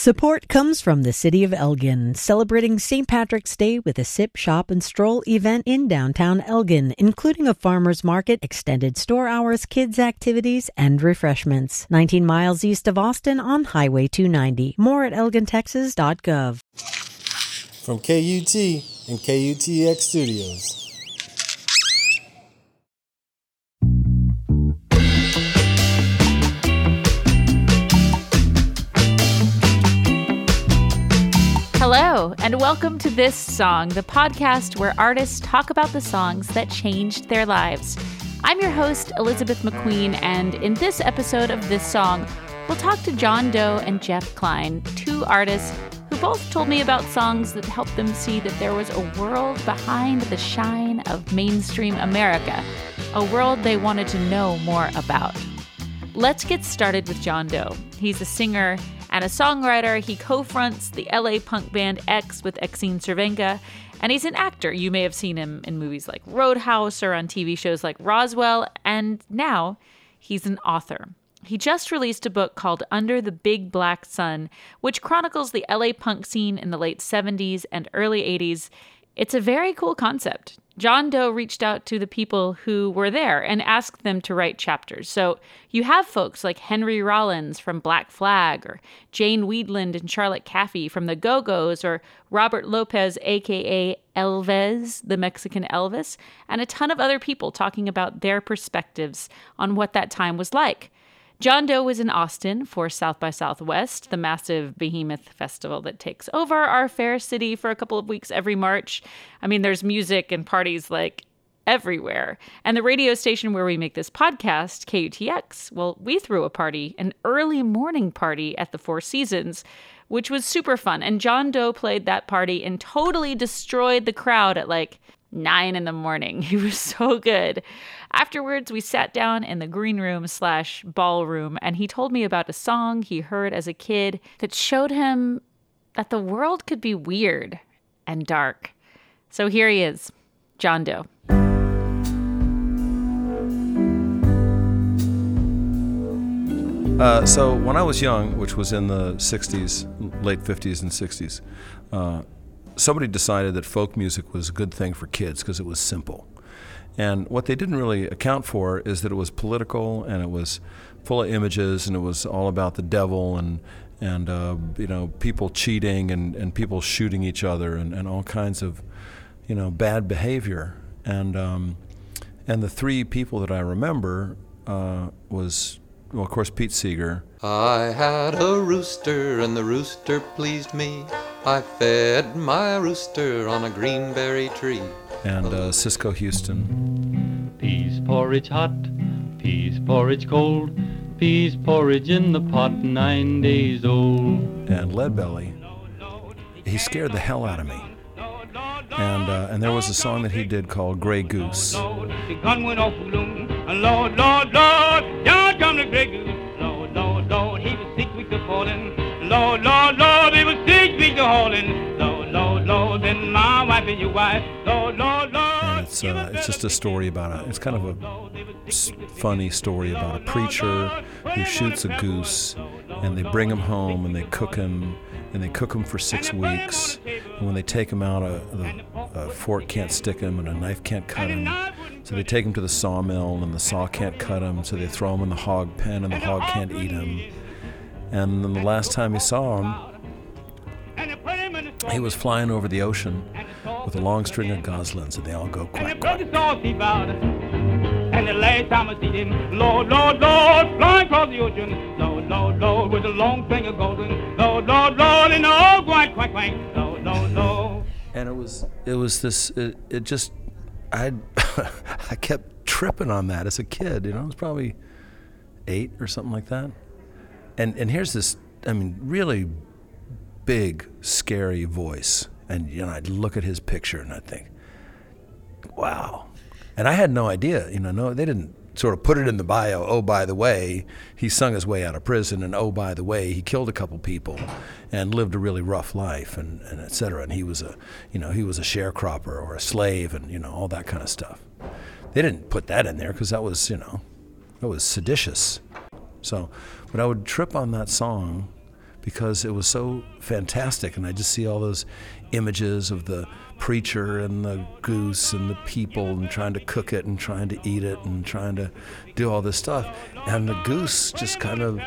Support comes from the City of Elgin, celebrating St. Patrick's Day with a sip, shop, and stroll event in downtown Elgin, including a farmer's market, extended store hours, kids' activities, and refreshments. 19 miles east of Austin on Highway 290. More at elgintexas.gov. From KUT and KUTX Studios. Hello, and welcome to This Song, the podcast where artists talk about the songs that changed their lives. I'm your host, Elizabeth McQueen, and in this episode of This Song, we'll talk to John Doe and Jeff Klein, two artists who both told me about songs that helped them see that there was a world behind the shine of mainstream America, a world they wanted to know more about. Let's get started with John Doe. He's a singer and a songwriter. He co fronts the LA punk band X with Exene Cervenka, and he's an actor. You may have seen him in movies like Roadhouse or on TV shows like Roswell, and now he's an author. He just released a book called Under the Big Black Sun, which chronicles the LA punk scene in the late 70s and early 80s. It's a very cool concept. John Doe reached out to the people who were there and asked them to write chapters. So you have folks like Henry Rollins from Black Flag, or Jane Wiedlin and Charlotte Caffey from the Go Go's, or Robert Lopez, aka El Vez, the Mexican Elvis, and a ton of other people talking about their perspectives on what that time was like. John Doe was in Austin for South by Southwest, the massive behemoth festival that takes over our fair city for a couple of weeks every March. I mean, there's music and parties like everywhere. And the radio station where we make this podcast, KUTX, well, we threw a party, an early morning party at the Four Seasons, which was super fun. And John Doe played that party and totally destroyed the crowd at like nine in the morning. He was so good. Afterwards, we sat down in the green room slash ballroom, and he told me about a song he heard as a kid that showed him that the world could be weird and dark. So here he is, John Doe. Uh, so when I was young, which was in the 60s, late 50s and 60s, uh, somebody decided that folk music was a good thing for kids because it was simple. And what they didn't really account for is that it was political and it was full of images and it was all about the devil and and uh, you know people cheating and, and people shooting each other and, and all kinds of you know bad behavior and um, and the three people that I remember uh, was well of course Pete Seeger. I had a rooster and the rooster pleased me. I fed my rooster on a greenberry tree. And uh, Cisco Houston. Peas porridge hot, peas porridge cold, peas porridge in the pot, nine days old. And Lead Belly. He scared the hell out of me. And uh, and there was a song that he did called Grey Goose. The gun went off balloon. Lord, Lord, Lord, down come the Grey Goose. Lord, Lord, Lord, he was six weeks of falling. Lord, Lord, Lord, he was of hauling. Lord, Lord, Lord, my wife and your wife. Lord, Lord, Lord. It's uh, it's just a story about a. It's kind of a funny story about a preacher who shoots a goose, and they bring him home and they cook him, and they cook him for six weeks. And when they take him out, a, the, a fork can't stick him and a knife can't cut him. So they take him to the sawmill, and the saw can't cut him. So they throw him in the hog pen, and the hog can't eat him. And then the last time he saw him, he was flying over the ocean with a long string of goslings, and they all go quack, And quack. the sauce he bowed. And the last time I seen him, Lord, Lord, Lord, flying across the ocean. Lord, Lord, Lord, with a long string of golden. Lord, Lord, Lord, and old quack, quack, quack. Lord, Lord, Lord. And it was, it was this, it, it just, I, I kept tripping on that as a kid. You know, I was probably eight or something like that. And and here's this, I mean, really big, scary voice. And you know, I'd look at his picture and I'd think, wow. And I had no idea, you know, no, they didn't sort of put it in the bio. Oh, by the way, he sung his way out of prison, and oh, by the way, he killed a couple people, and lived a really rough life, and, and et cetera. And he was a, you know, he was a sharecropper or a slave, and you know, all that kind of stuff. They didn't put that in there because that was, you know, that was seditious. So, but I would trip on that song because it was so fantastic. And I just see all those images of the preacher and the goose and the people and trying to cook it and trying to eat it and trying to do all this stuff. And the goose just kind of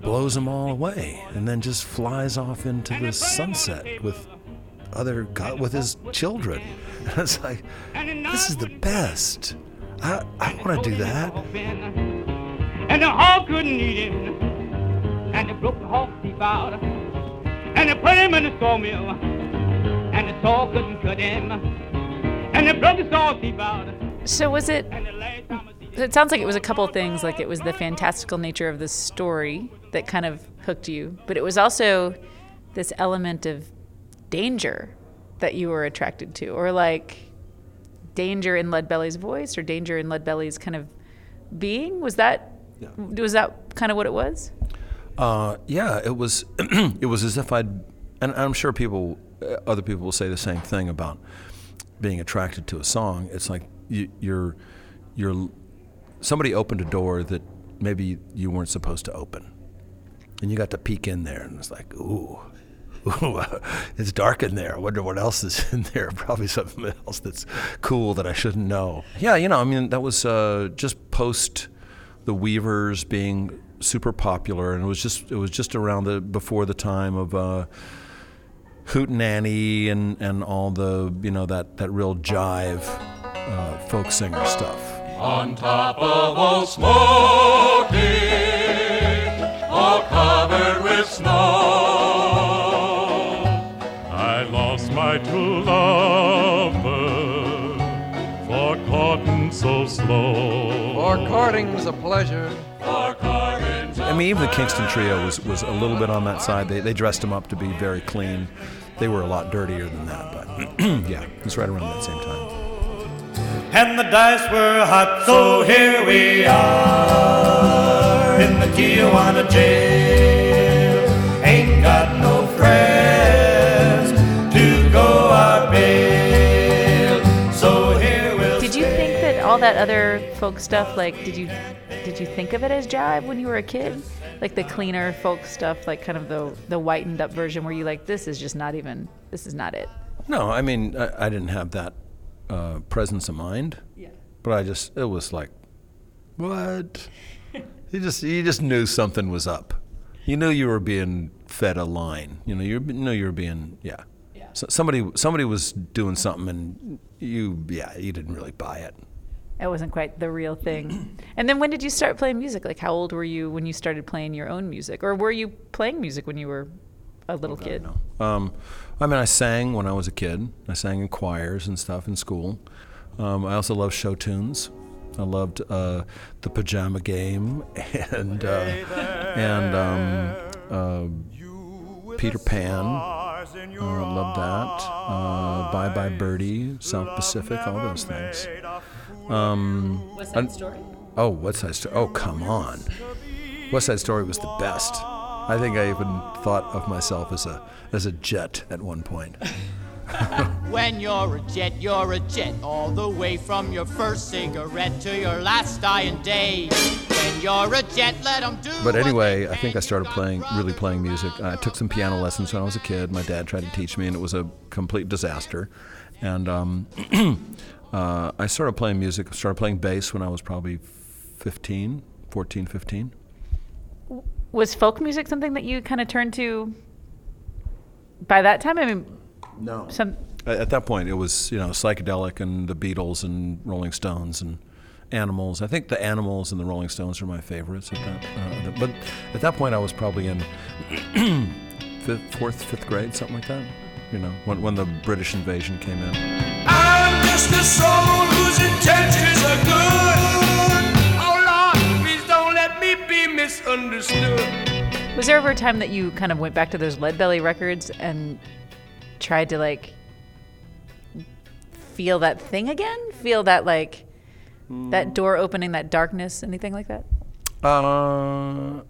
blows them all away and then just flies off into the sunset with other God, with his children. And it's like, this is the best. I, I want to do that. And the hog couldn't eat him. And they broke the hog teeth out. And they put him in the sawmill. And the saw couldn't cut him. And they broke the saw teeth out. So was it? And the last time I see It sounds like it was a couple of things. Like it was the fantastical nature of the story that kind of hooked you, but it was also this element of danger that you were attracted to, or like danger in Lead Belly's voice, or danger in Lead Belly's kind of being. Was that? Was that kind of what it was? Uh, yeah, it was. it was as if I'd, and I'm sure people, uh, other people will say the same thing about being attracted to a song. It's like you, you're, you're, somebody opened a door that maybe you weren't supposed to open, and you got to peek in there, and it's like, ooh. Ooh, it's dark in there. I wonder what else is in there. Probably something else that's cool that I shouldn't know. Yeah, you know, I mean, that was uh, just post the Weavers being super popular, and it was just it was just around the before the time of uh, Hootenanny and and all the you know that that real jive uh, folk singer stuff. On top of old Smoky, all covered with snow, I lost my true lover for courting so slow. For courting's a pleasure. For courting's a I mean, even the Kingston Trio was was a little bit on that side. They they dressed them up to be very clean. They were a lot dirtier than that, but yeah, it's right around that same time. and the dice were hot, so here we are in the Tijuana jail. Ain't got no friends to go our bail, so here we'll Did you think that all that other folk stuff, like, did you did you think of it as jive when you were a kid? Like the cleaner folk stuff, like kind of the the whitened up version, where you like, this is just not even, this is not it. No, I mean, I, I didn't have that uh, presence of mind. Yeah. But I just, it was like, what? you just, you just knew something was up. You knew you were being fed a line. You know, you knew you were being, yeah. yeah. So somebody, somebody was doing something, and you, yeah, you didn't really buy it. It wasn't quite the real thing. and then when did you start playing music? Like, how old were you when you started playing your own music, or were you playing music when you were a little kid? No. Um, I mean, I sang when I was a kid. I sang in choirs and stuff in school. Um, I also loved show tunes. I loved uh, the Pajama Game and uh, and um, uh, Peter Pan. Uh, love that. Uh, Bye Bye Birdie, South Pacific, all those things. Um, What's and- story? Oh, West Side Story. Oh, come on. West Side Story was the best. I think I even thought of myself as a as a jet at one point. When you're a jet, you're a jet, all the way from your first cigarette to your last dying day. When you're a jet, let 'em do. But anyway, I think I started playing, really playing music. I took some piano lessons when I was a kid. My dad tried to teach me, and it was a complete disaster. And um, uh, I started playing music, started playing bass when I was probably 15, 14, 15. Was folk music something that you kind of turned to by that time? I mean, No. some At at that point, it was you know psychedelic and the Beatles and Rolling Stones and Animals. I think the Animals and the Rolling Stones are my favorites. At that, uh, but at that point, I was probably in fifth, fourth, fifth grade, something like that. You know, when when the British invasion came in. I'm just a soul whose intentions are good. Oh Lord, please don't let me be misunderstood. Was there ever a time that you kind of went back to those Lead Belly records and tried to like feel that thing again? Feel that like that door opening, that darkness, anything like that? Uh,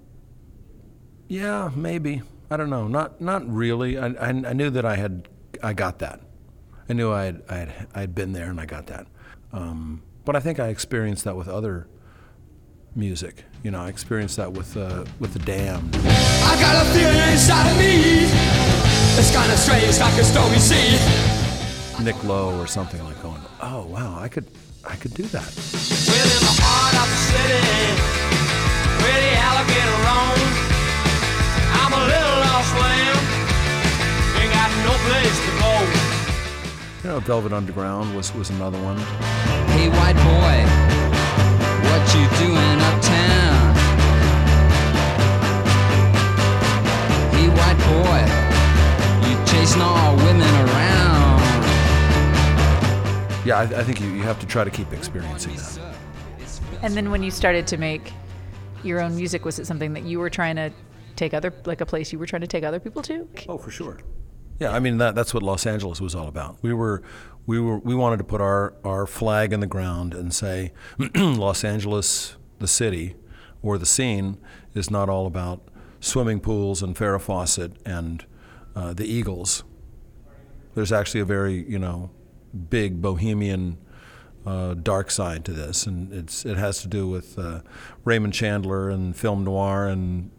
yeah, maybe. I don't know. Not not really. I, I, I knew that I had I got that. I knew I had I had I had been there and I got that. Um, but I think I experienced that with other music. You know, I experienced that with uh, with the Damned. I got a feeling inside of me. It's kind of strange, like a stormy sea. Nick Lowe or something like going, oh wow, I could I could do that. Within the heart of the city, where the alligator roams. I'm a little lost lamb. Ain't got no place to go. You know, Velvet Underground was was another one. Hey, white boy, what you doing uptown? Yeah, I, I think you, you have to try to keep experiencing that. And then when you started to make your own music, was it something that you were trying to take other, like a place you were trying to take other people to? Oh, for sure. Yeah, I mean that that's what Los Angeles was all about. We were we were we wanted to put our our flag in the ground and say Los Angeles the city or the scene is not all about swimming pools and Farrah Fawcett and uh, the Eagles. There's actually a very, you know, big bohemian uh, dark side to this, and it's it has to do with uh, Raymond Chandler and film noir and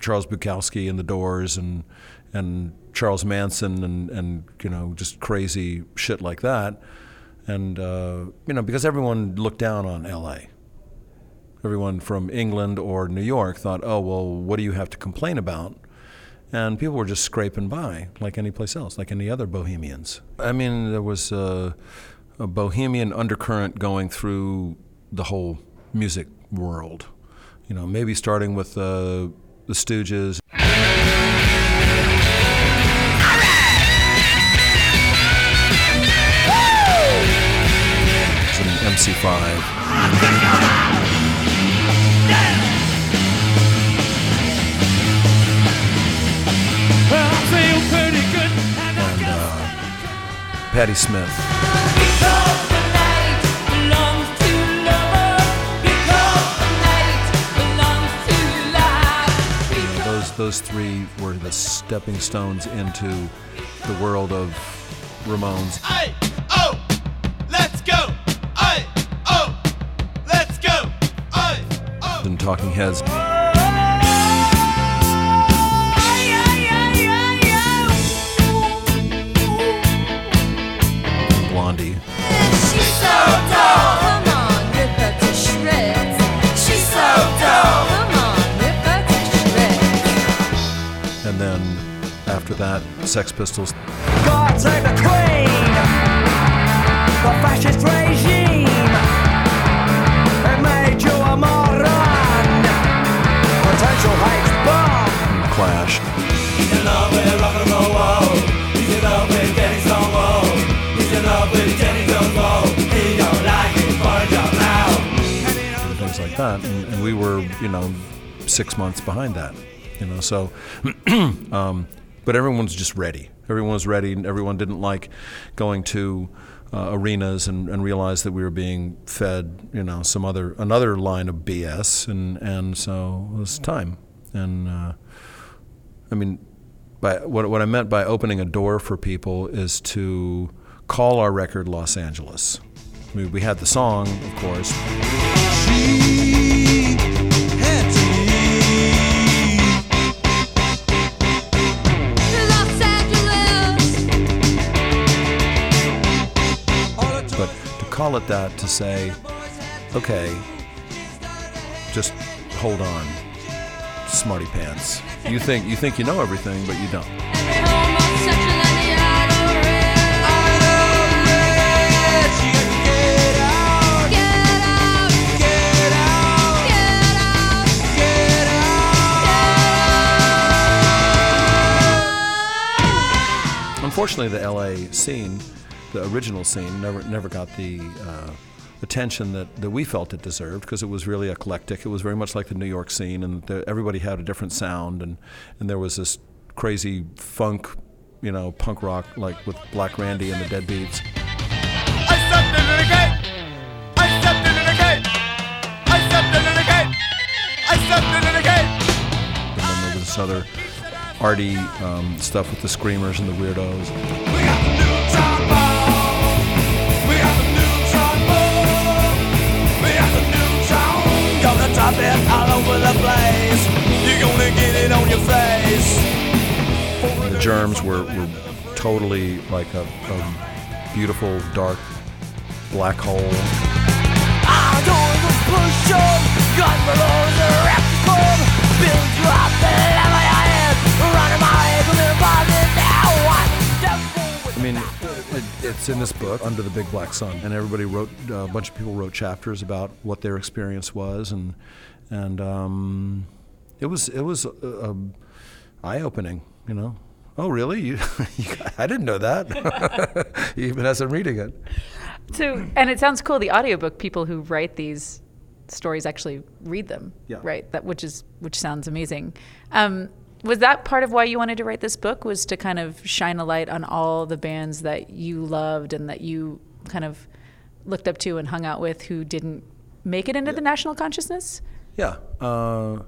Charles Bukowski and the Doors and and Charles Manson and and you know just crazy shit like that, and uh, you know because everyone looked down on L.A. Everyone from England or New York thought, oh well, what do you have to complain about? And people were just scraping by like any place else, like any other bohemians. I mean, there was a, a bohemian undercurrent going through the whole music world. You know, maybe starting with uh, the Stooges. It's an MC5. You Smith. those those three were the stepping stones into the world of Ramones. Hey, oh, let's go. Hey, oh, let's go. Hey, oh. and Talking Heads. After that, Sex Pistols. God save the Queen. The fascist regime. It made you a moron. Potential hate bomb. Clash. He's in love with rock and roll. whoa. He's in love with getting stoned. whoa. He's in love with Jenny Jones. whoa. He don't like it, burns up now. and things like that. And, and we were, you know, six months behind that, you know. So, um, but everyone's just ready. Everyone was ready. and Everyone didn't like going to uh, arenas and, and realize that we were being fed, you know, some other another line of BS, and and so it was time. And uh, I mean, by what what I meant by opening a door for people is to call our record Los Angeles. I mean, we had the song, of course. Call it that, to say, okay, just hold on, smarty pants. You think you think you know everything, but you don't. Unfortunately, the LA scene, the original scene, never never got the uh, attention that, that we felt it deserved because it was really eclectic. It was very much like the New York scene, and the, everybody had a different sound, and, and there was this crazy funk, you know, punk rock like with Black Randy and the Dead Beats. I stepped into the gate. I stepped into the gate. I stepped into the gate. I stepped into the gate. And then there was this other arty um, stuff with the screamers and the weirdos. Drop it all over the place. You're gonna get it on your face. The germs were, were totally like a, a beautiful dark black hole. It's in this book, Under the Big Black Sun, and everybody wrote. Uh, a bunch of people wrote chapters about what their experience was, and and um, it was it was uh, uh, eye opening. You know, oh really? You, you, I didn't know that. Even as I'm reading it. So, and it sounds cool. The audiobook people who write these stories actually read them, Yeah. right? That which is which sounds amazing. Um, was that part of why you wanted to write this book? Was to kind of shine a light on all the bands that you loved and that you kind of looked up to and hung out with who didn't make it into the national consciousness? Yeah. Uh,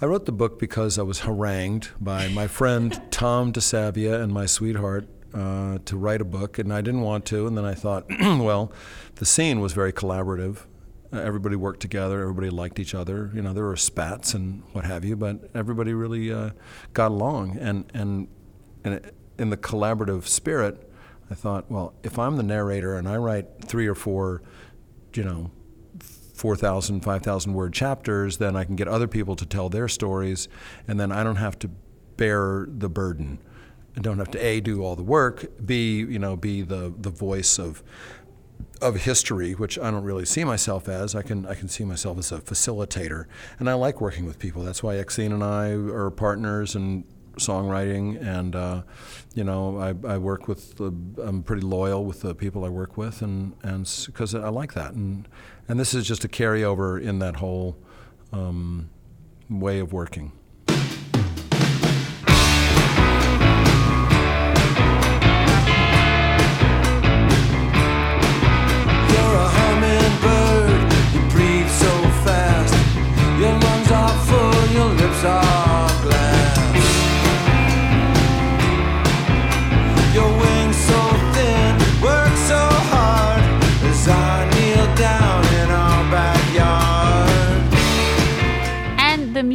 I wrote the book because I was harangued by my friend Tom DeSavia and my sweetheart uh, to write a book, and I didn't want to. And then I thought, well, the scene was very collaborative. Uh, everybody worked together. Everybody liked each other. You know, there were spats and what have you, but everybody really uh, got along. And and and in the collaborative spirit, I thought, well, if I'm the narrator and I write three or four, you know, 4,000, 5,000 word chapters, then I can get other people to tell their stories, and then I don't have to bear the burden. I don't have to a do all the work, b you know be the the voice of of history, which I don't really see myself as. I can I can see myself as a facilitator, and I like working with people. That's why Exene and I are partners in songwriting, and uh, you know I, I work with the, I'm pretty loyal with the people I work with, and and because I like that, and and this is just a carryover in that whole um, way of working.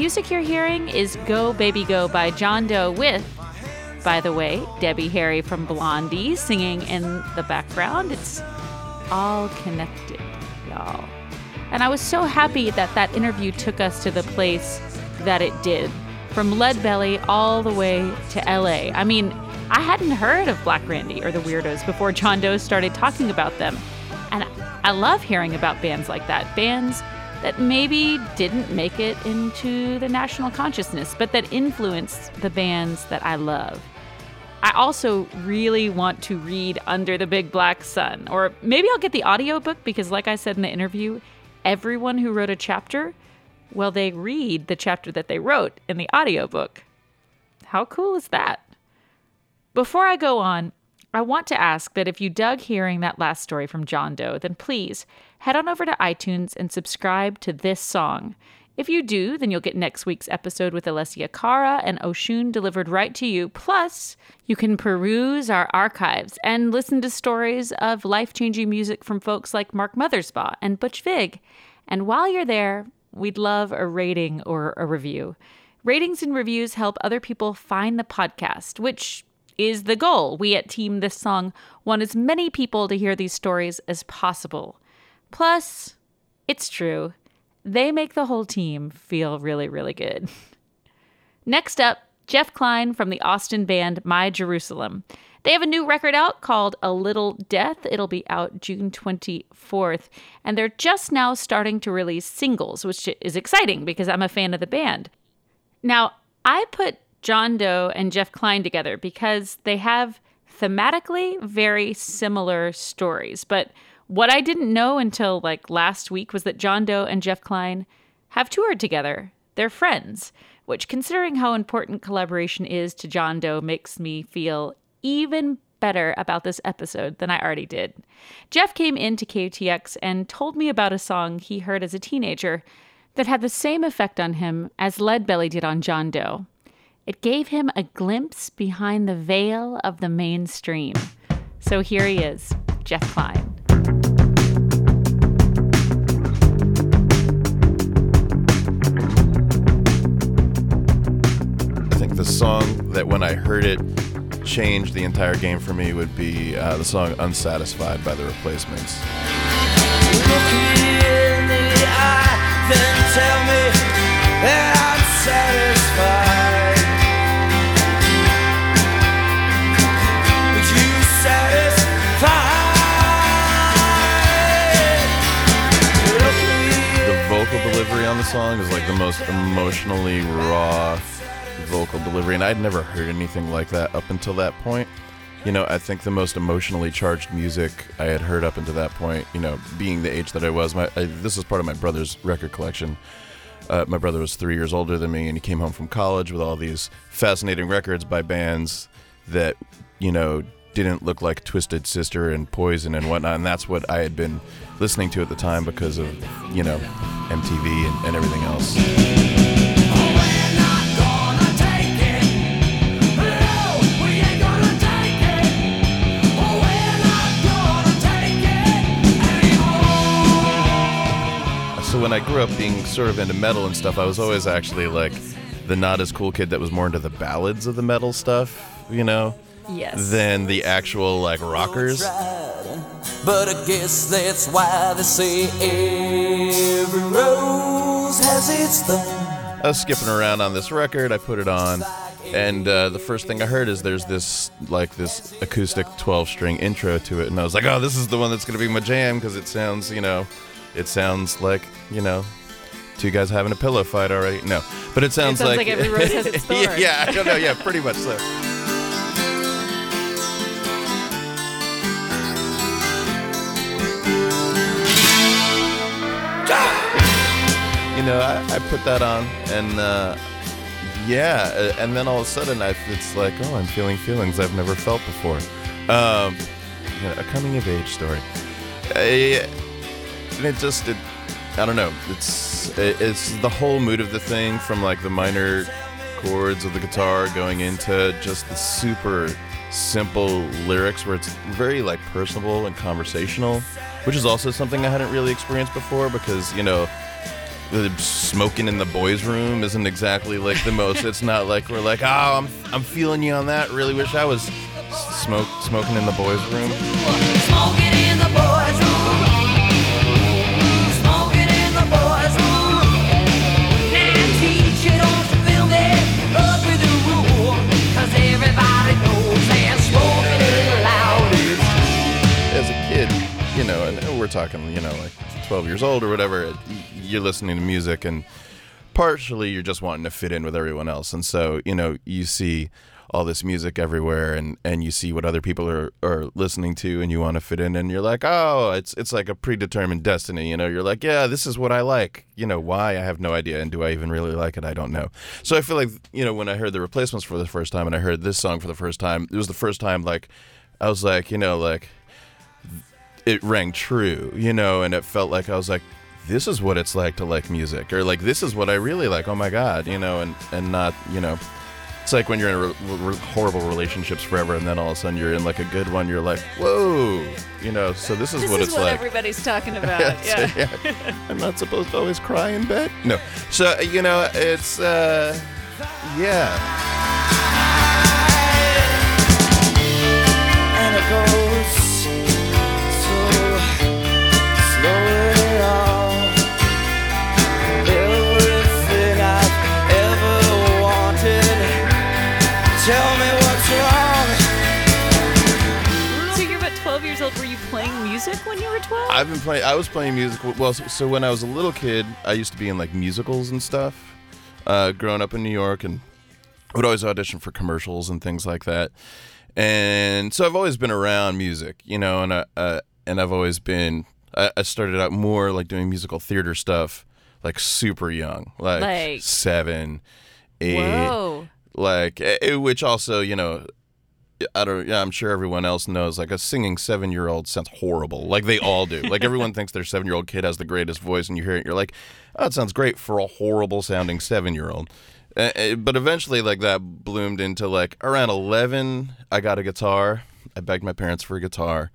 Music you're hearing is Go Baby Go by John Doe with, by the way, Debbie Harry from Blondie singing in the background. It's all connected, y'all. And I was so happy that that interview took us to the place that it did, from Lead Belly all the way to LA. I mean, I hadn't heard of Black Randy or the Weirdos before John Doe started talking about them. And I love hearing about bands like that. Bands that maybe didn't make it into the national consciousness, but that influenced the bands that I love. I also really want to read Under the Big Black Sun, or maybe I'll get the audiobook because, like I said in the interview, everyone who wrote a chapter, well, they read the chapter that they wrote in the audiobook. How cool is that? Before I go on, I want to ask that if you dug hearing that last story from John Doe, then please head on over to iTunes and subscribe to this song. If you do, then you'll get next week's episode with Alessia Cara and Oshun delivered right to you. Plus, you can peruse our archives and listen to stories of life changing music from folks like Mark Mothersbaugh and Butch Vig. And while you're there, we'd love a rating or a review. Ratings and reviews help other people find the podcast, which is the goal. We at Team This Song want as many people to hear these stories as possible. Plus, it's true, they make the whole team feel really, really good. Next up, Jeff Klein from the Austin band My Jerusalem. They have a new record out called A Little Death. It'll be out June 24th. And they're just now starting to release singles, which is exciting because I'm a fan of the band. Now, I put John Doe and Jeff Klein together because they have thematically very similar stories. But what I didn't know until like last week was that John Doe and Jeff Klein have toured together. They're friends, which, considering how important collaboration is to John Doe, makes me feel even better about this episode than I already did. Jeff came into KUTX and told me about a song he heard as a teenager that had the same effect on him as Lead Belly did on John Doe. It gave him a glimpse behind the veil of the mainstream. So here he is, Jeff Klein. I think the song that when I heard it changed the entire game for me would be uh, the song Unsatisfied by the Replacements. Look me in the eye, then tell me delivery on the song is like the most emotionally raw vocal delivery, and I'd never heard anything like that up until that point. You know, I think the most emotionally charged music I had heard up until that point, you know, being the age that I was, my I, this is part of my brother's record collection. Uh, my brother was three years older than me, and he came home from college with all these fascinating records by bands that, you know, didn't look like Twisted Sister and Poison and whatnot. And that's what I had been listening to at the time because of, you know, MTV and, and everything else. So when I grew up being sort of into metal and stuff, I was always actually like the not as cool kid that was more into the ballads of the metal stuff, you know, Yes. than the actual like rockers. But I guess that's why they say every rose has its thorn. I was skipping around on this record. I put it on, and uh, the first thing I heard is there's this like this acoustic 12 string intro to it, and I was like, oh, this is the one that's gonna be my jam because it sounds, you know, it sounds like you know. Two guys having a pillow fight already? No, but it sounds, sounds like every rose has its thorn. yeah, I don't know. Yeah, pretty much so. Know, I, I put that on, and uh, yeah, uh, and then all of a sudden, I, it's like, oh, I'm feeling feelings I've never felt before. Um, you know, a coming of age story. I, and it just, it, I don't know. It's it, it's the whole mood of the thing, from like the minor chords of the guitar going into just the super simple lyrics, where it's very like personable and conversational, which is also something I hadn't really experienced before because you know the smoking in the boys' room isn't exactly like the most. it's not like we're like, oh, I'm I'm feeling you on that. Really wish I was smoke smoking in the boys' room. Smoking in the boys' room. Smoking in the boys' room. Now teacher, don't you feel that? Up with the rule. 'Cause everybody knows that smoking is loud. As a kid, you know, and we're talking, you know, like 12 years old or whatever. You're listening to music, and partially you're just wanting to fit in with everyone else, and so you know you see all this music everywhere and and you see what other people are, are listening to and you want to fit in and you're like oh it's it's like a predetermined destiny you know? You're like yeah this is what i like. You know why? I have no idea. And do i even really like it? I don't know. So i feel like you know when i heard the replacements for the first time and i heard this song for the first time it was the first time like i was like you know like it rang true you know? And it felt like i was like this is what it's like to like music or like this is what i really like oh my god you know and and not you know it's like when you're in re- re- horrible relationships forever and then all of a sudden you're in like a good one you're like whoa you know so this is This what is it's what like everybody's talking about. So, yeah. i'm not supposed to always cry in bed no so you know it's uh yeah music when you were 12? I've been playing. I was playing music. Well, so, so when I was a little kid, I used to be in like musicals and stuff. Uh, growing up in New York, and would always audition for commercials and things like that. And so I've always been around music, you know, and I, uh, and I've always been. I, I started out more like doing musical theater stuff, like super young, like, Like- seven, eight, Whoa. like eh, which also you know I don't. Yeah, I'm sure everyone else knows. Like a singing seven year old sounds horrible. Like they all do. like everyone thinks their seven year old kid has the greatest voice, and you hear it, you're like, oh, it sounds great for a horrible sounding seven year old. Uh, but eventually, like that bloomed into like around 11. I got a guitar. I begged my parents for a guitar,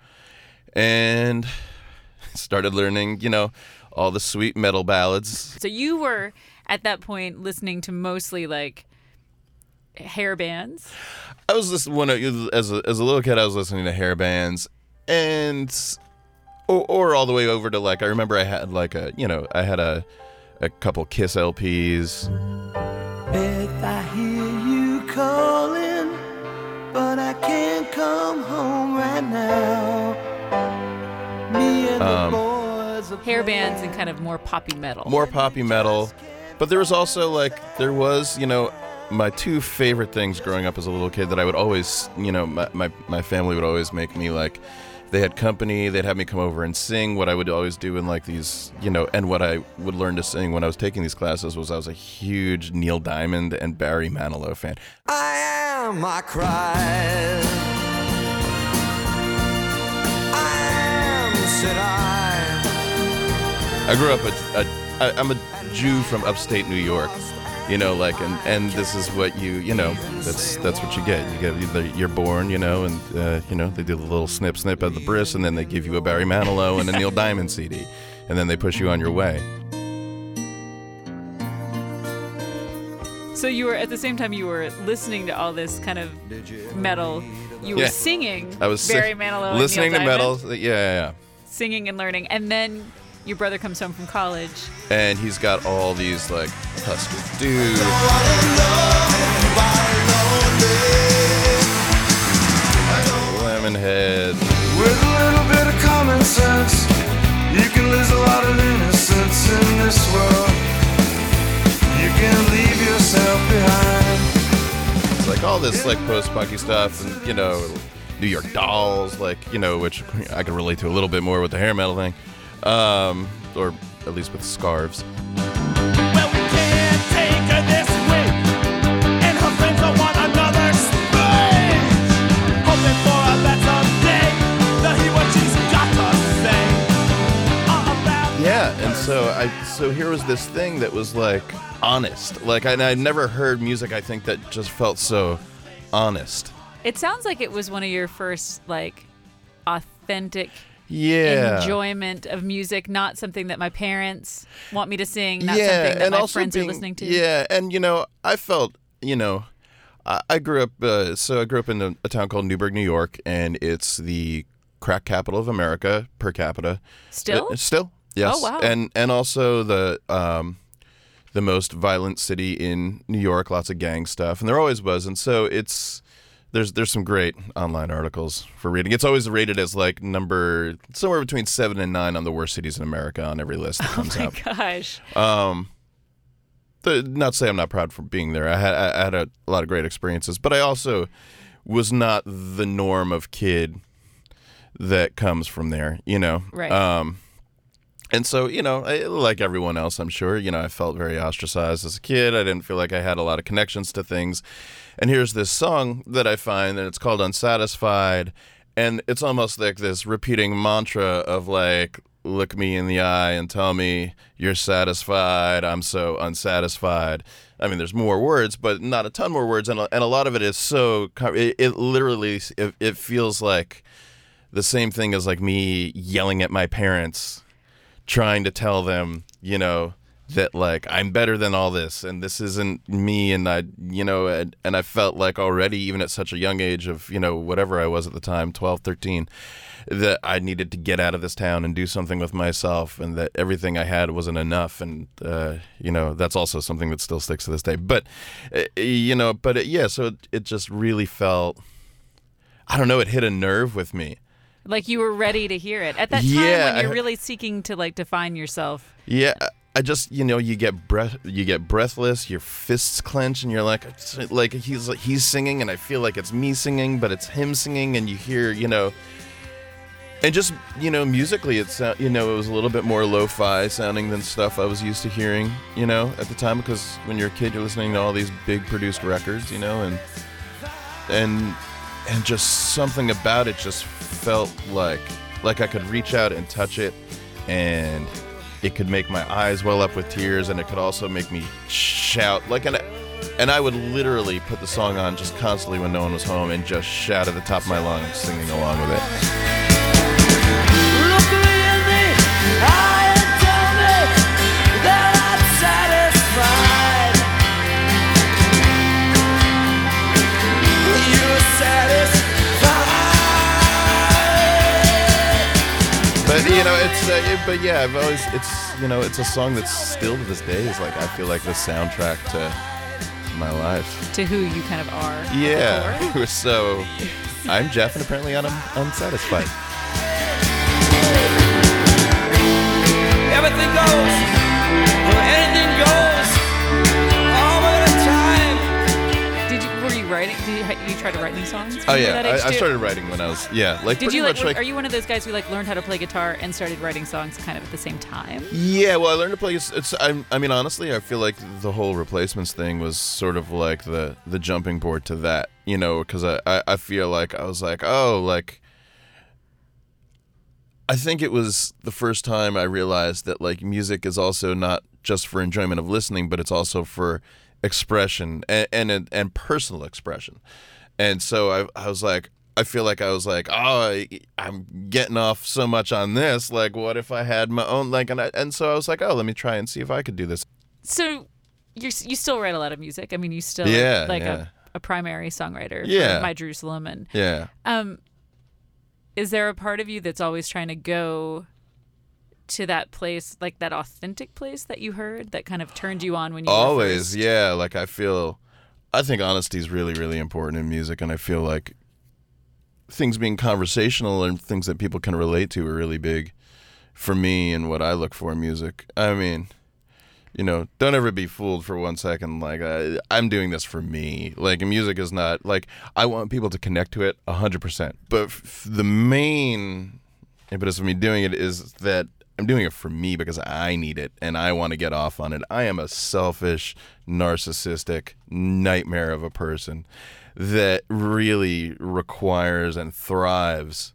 and started learning. You know, all the sweet metal ballads. So you were at that point listening to mostly like hair bands. I was listening when I, as a, as a little kid. I was listening to hair bands, and or, or all the way over to like I remember I had like a you know I had a a couple Kiss LPs. Beth, I hear you calling, but I can't come home right now. Me and Um, the boys are Hair bands and kind of more poppy metal. more poppy metal. But there was also like there was, you know, my two favorite things growing up as a little kid that I would always, you know, my my, my family would always make me like they had company, they'd have me come over and sing. What I would always do in like these, you know, and what I would learn to sing when I was taking these classes was I was a huge Neil Diamond and Barry Manilow fan. I am, I cried. I am, said I. I grew up a, a I, I'm a Jew from upstate New York, you know, like, and and this is what you, you know, that's that's what you get. You get either you're born, you know, and uh, you know they do the little snip snip at the bris, and then they give you a Barry Manilow and a Neil Diamond CD, and then they push you on your way. So you were at the same time you were listening to all this kind of metal. You were Yeah. singing I was Barry Manilow, listening to metal, yeah, yeah, yeah. singing and learning, and then your brother comes home from college. And he's got all these like Husker Du. Lemonhead. With a little bit of common sense, you can lose a lot of innocence in this world. You can leave yourself behind. It's like all this like post-punky stuff, and you know, New York Dolls, like you know, which I can relate to a little bit more with the hair metal thing, um, or at least with scarves. Take her this way, and her friends are one another's slaves. Hoping for a better day, to hear what she's got to say. About Yeah, and so I so here was this thing that was like honest, like I, I'd never heard music I think that just felt so honest. It sounds like it was one of your first like authentic Yeah. enjoyment of music, not something that my parents want me to sing, not yeah, something that and my friends being, are listening to. Yeah, and you know, I felt, you know, I, I grew up. Uh, so I grew up in a, a town called Newburgh, New York, and it's the crack capital of America per capita. Still? Uh, still, yes. Oh, wow. And and also the um, the most violent city in New York. Lots of gang stuff, and there always was. And so it's there's there's some great online articles for reading. It's always rated as like number somewhere between seven and nine on the worst cities in America on every list that comes Oh my out. gosh. Um, the, not to say I'm not proud for being there. I had I had a, lot of great experiences, but I also was not the norm of kid that comes from there. You know, Right. Um, and so you know, I, like everyone else, I'm sure. You know, I felt very ostracized as a kid. I didn't feel like I had a lot of connections to things. And here's this song that I find, and it's called "Unsatisfied." And it's almost like this repeating mantra of like, look me in the eye and tell me you're satisfied. I'm so unsatisfied. I mean, there's more words, but not a ton more words, and a, and a lot of it is so. It, it literally it, it feels like the same thing as like me yelling at my parents, trying to tell them, you know, that like I'm better than all this, and this isn't me, and I, you know, and, and I felt like already, even at such a young age of, you know, whatever I was at the time, 12, 13, that I needed to get out of this town and do something with myself, and that everything I had wasn't enough, and uh, you know, that's also something that still sticks to this day. But uh, you know, but it, yeah, so it, it just really felt. I don't know. It hit a nerve with me. Like you were ready to hear it at that time Yeah, when you're really seeking to like define yourself. Yeah, I just you know you get breath you get breathless, your fists clench, and you're like like he's he's singing, and I feel like it's me singing, but it's him singing, and you hear you know. And just you know, musically, it's uh, you know it was a little bit more lo-fi sounding than stuff I was used to hearing, you know, at the time. Because when you're a kid, you're listening to all these big produced records, you know, and and and just something about it just felt like like I could reach out and touch it and it could make my eyes well up with tears and it could also make me shout like an and I would literally put the song on just constantly when no one was home and just shout at the top of my lungs singing along with it. Uh, it, but yeah, I've always it's you know, it's a song that's still to this day is like I feel like the soundtrack to my life. To who you kind of are. Yeah. so I'm Jeff, and apparently I'm unsatisfied. Everything goes, writing? Did you, you try to write new songs? Oh when you were yeah, that age I, I started writing when I was yeah, like Did you like? like Are you one of those guys who like learned how to play guitar and started writing songs kind of at the same time? Yeah, well, I learned to play. It's, it's I'm, I mean, honestly, I feel like the whole replacements thing was sort of like the the jumping board to that, you know, because I, I I feel like I was like, oh, like I think it was the first time I realized that like music is also not just for enjoyment of listening, but it's also for expression and and, and personal expression. And so I I was like. I feel like I was like, oh, I, I'm getting off so much on this. Like, what if I had my own? Like, and I, and so I was like, oh, let me try and see if I could do this. So you you still write a lot of music. I mean, you still Yeah, like yeah. a, a primary songwriter Yeah. My Jerusalem and Yeah. um is there a part of you that's always trying to go to that place like that authentic place that you heard that kind of turned you on when you Always, yeah. Like I feel, I think honesty is really, really important in music, and I feel like things being conversational and things that people can relate to are really big for me and what I look for in music. I mean, you know, don't ever be fooled for one second. Like I, I'm doing this for me. Like music is not like I want people to connect to it hundred percent. But f- the main impetus of me doing it is that I'm doing it for me because I need it and I want to get off on it. I am a selfish, narcissistic nightmare of a person that really requires and thrives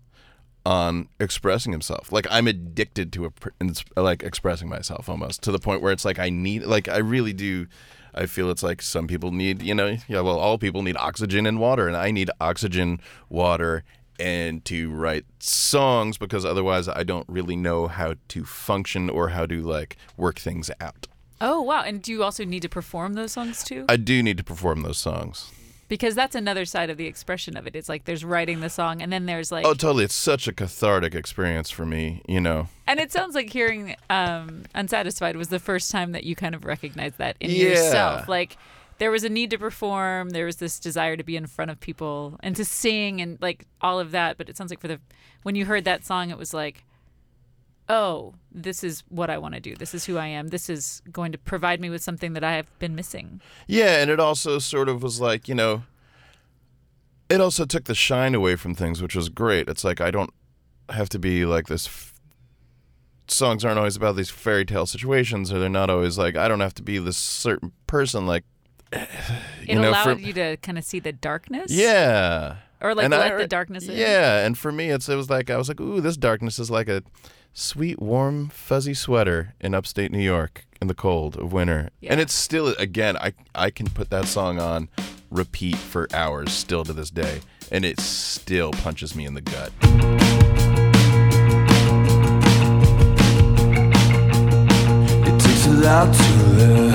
on expressing himself. Like I'm addicted to a, like expressing myself almost to the point where it's like I need like I really do I feel it's like some people need, you know, yeah, well all people need oxygen and water and I need oxygen, water and to write songs because otherwise I don't really know how to function or how to like work things out. Oh wow! And do you also need to perform those songs too? I do need to perform those songs. because that's another side of the expression of it. It's like there's writing the song, and then there's like, Oh, totally. It's such a cathartic experience for me, you know. and it sounds like hearing um, "Unsatisfied" was the first time that you kind of recognized that in Yeah. yourself. Like there was a need to perform, there was this desire to be in front of people and to sing, and like all of that. But it sounds like for the when you heard that song, it was like. Oh, this is what I want to do. This is who I am. This is going to provide me with something that I have been missing. Yeah, and it also sort of was like, you know, it also took the shine away from things, which was great. It's like I don't have to be like this. Songs aren't always about these fairy tale situations, or they're not always like I don't have to be this certain person. Like, you It know, allowed for, you to kind of see the darkness. yeah, Or, like, And let I- the darkness in. Yeah, and for me, it's it was like I was like, ooh, this darkness is like a sweet, warm, fuzzy sweater in upstate New York in the cold of winter, and it's still again, I I can put that song on repeat for hours still to this day, and it still punches me in the gut. It takes a lot to learn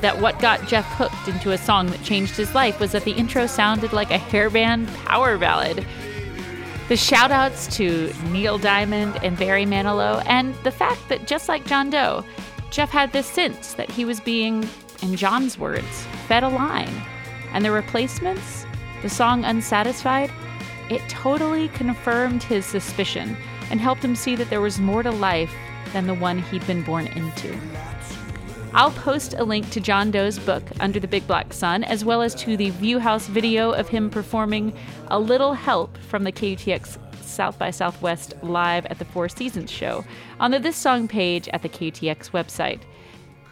That what got Jeff hooked into a song that changed his life was that the intro sounded like a hairband power ballad. The shout outs to Neil Diamond and Barry Manilow, and the fact that just like John Doe, Jeff had this sense that he was being, in John's words, fed a line. And the replacements, the song Unsatisfied, it totally confirmed his suspicion and helped him see that there was more to life than the one he'd been born into. I'll post a link to John Doe's book, Under the Big Black Sun, as well as to the VuHaus video of him performing A Little Help from the KUTX South by Southwest live at the Four Seasons show on the This Song page at the KUTX website.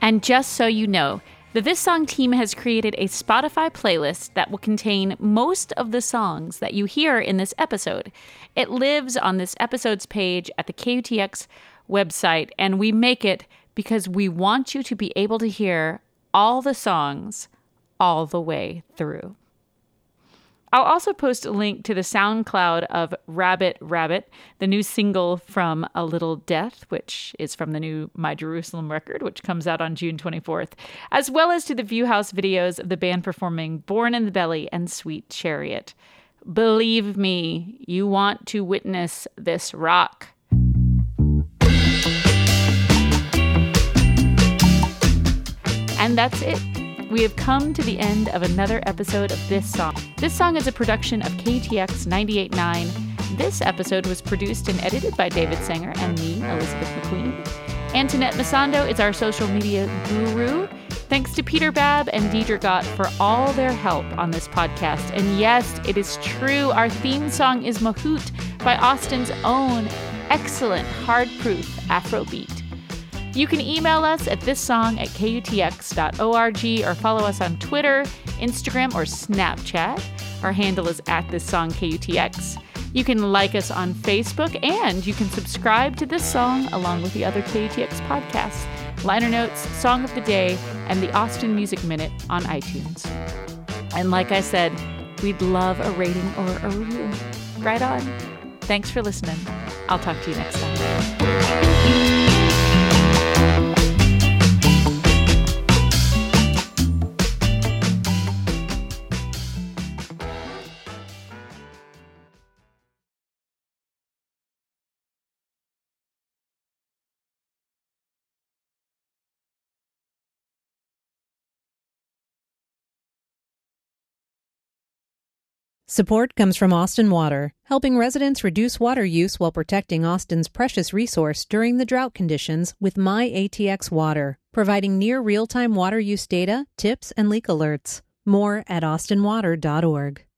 And just so you know, The This Song team has created a Spotify playlist that will contain most of the songs that you hear in this episode. It lives on this episode's page at the KUTX website, and we make it because we want you to be able to hear all the songs all the way through. I'll also post a link to the SoundCloud of Rabbit Rabbit, the new single from A Little Death, which is from the new My Jerusalem record, which comes out on June 24th, as well as to the VuHaus videos of the band performing Born in the Belly and Sweet Chariot. Believe me, you want to witness this rock. And that's it. We have come to the end of another episode of This Song. This song is a production of KUTX 98.9. This episode was produced and edited by David Sanger and me, Elizabeth McQueen. Antoinette Masando is our social media guru. Thanks to Peter Babb and Deidre Gott for all their help on this podcast. And yes, it is true, our theme song is Mahout by Austin's own excellent hard proof Afrobeat. You can email us at this song at kutx.org or follow us on Twitter, Instagram, or Snapchat. Our handle is at this song KUTX. You can like us on Facebook and you can subscribe to this song along with the other KUTX podcasts, liner notes, song of the day, and the Austin Music Minute on iTunes. And like I said, we'd love a rating or a review. Right on. Thanks for listening. I'll talk to you next time. Support comes from Austin Water, helping residents reduce water use while protecting Austin's precious resource during the drought conditions with My ATX Water, providing near real time water use data, tips, and leak alerts. More at austinwater.org.